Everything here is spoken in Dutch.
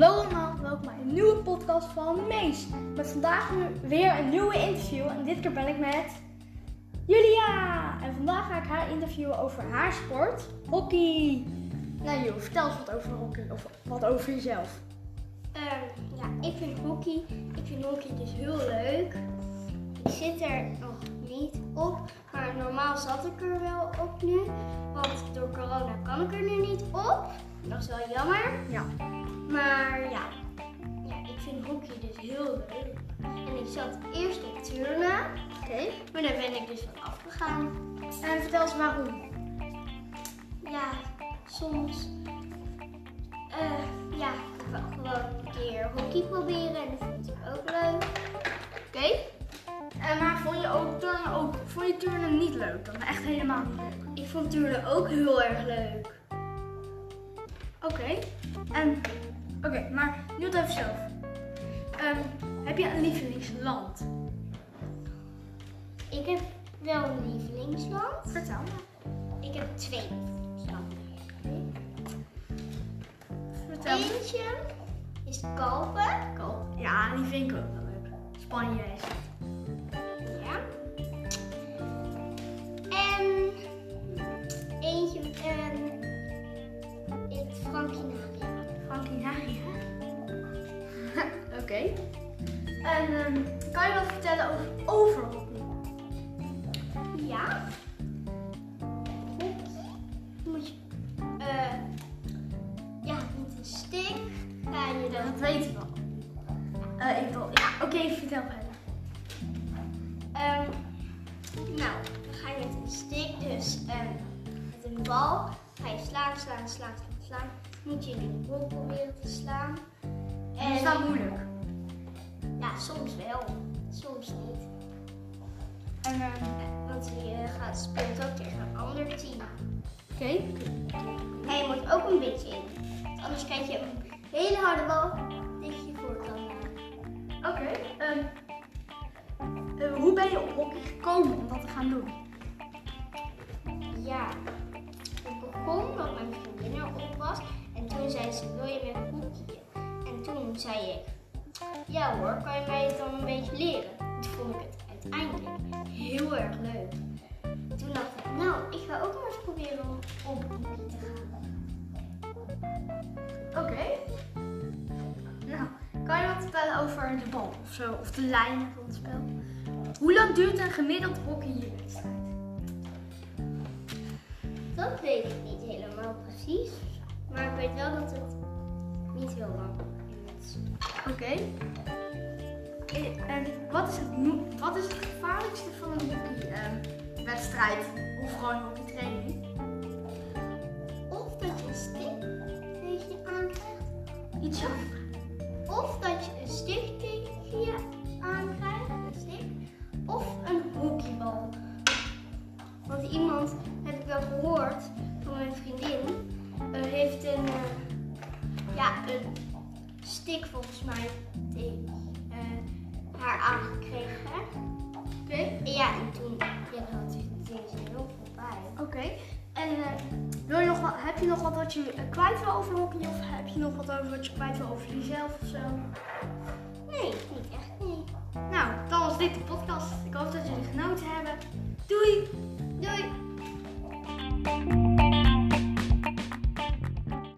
Hallo allemaal, welkom bij een nieuwe podcast van Mees. Met vandaag nu weer een nieuwe interview en dit keer ben ik met Julia. En vandaag ga ik haar interviewen over haar sport, hockey. Nou Julia, vertel eens wat over hockey of wat over jezelf. Ehm, ja, ik vind hockey, ik vind hockey dus heel leuk. Ik zit er nog niet op, maar normaal zat ik er wel op nu. Want door corona kan ik er nu niet op. Dat is wel jammer. Ja. Maar ja, ja ik vind hockey dus heel leuk. En ik zat eerst op turnen, Oké. maar daar ben ik dus van afgegaan. En vertel eens waarom. Ja, soms eh, ja, ik wil gewoon een keer hockey proberen en dat vind ik ook leuk. Oké. En maar vond je ook turnen ook, vond je turnen niet leuk dan? Echt helemaal niet leuk. Ik vond turnen ook heel erg leuk. Oké. En, oké, maar nu het even zelf. Ehm, heb je een lievelingsland? Ik heb wel een lievelingsland. Vertel me. Ik heb twee lievelingslanden. Vertel me. Eentje is Kalpen. Cool. Ja, die vind ik ook wel leuk. Spanje is En ehm, kan je wat vertellen over overhockey? Ja. Hockey moet je, eh, ja, met een stick ga je dan dat weten we al. Eh, ik wil, ja, oké, vertel verder. Ehm, nou, dan ga je met een stick, dus ehm, met een bal, ga je slaan, slaan, slaan, slaan, slaan. Moet je in een bol proberen te slaan. En is dat moeilijk? Ja, soms wel, soms niet. En, ehm, Eh, Want je gaat speelt ook tegen een ander team. oké. En je moet ook een beetje in. Anders krijg je een hele harde bal tegen je voorkant. Oké. ehm, eh, hoe ben je op hockey gekomen om dat te gaan doen? Ja, ik begon omdat mijn vriendin erop was. En toen zei ze, wil je met hoekje? En toen zei ik, ja hoor, kan je mij het dan een beetje leren? Toen vond ik het uiteindelijk heel erg leuk. Toen dacht ik, nou, ik ga ook maar eens proberen om op hoekje te gaan. Oké. Nou, kan je wat vertellen over de bal of zo? Of de lijnen van het spel? Hoe lang duurt een gemiddeld hockeywedstrijd? Dat weet ik niet helemaal precies. Maar ik weet wel dat het niet heel lang. Oké. Eh, En wat is, het, wat is het gevaarlijkste van een hockeywedstrijd? of gewoon hockeytraining? Of dat je een stick tegen je aankrijgt. Iets zo. Of dat je een stick tegen je aankrijgt. Een stick. Of een hockeybal. Want iemand, heb ik wel gehoord van mijn vriendin, eh, heeft een, eh, ja, een stick volgens mij eh, haar aangekregen. Oké. Ja, en toen ja, had ze deze heel veel bij. Oké. En eh, wil je nog wat, heb je nog wat wat je eh, kwijt wil over hockey? Of heb je nog wat over wat je kwijt wil over jezelf of zo? Nee, niet echt, nee. Nou, dan was dit de podcast. Ik hoop dat jullie genoten hebben. Doei!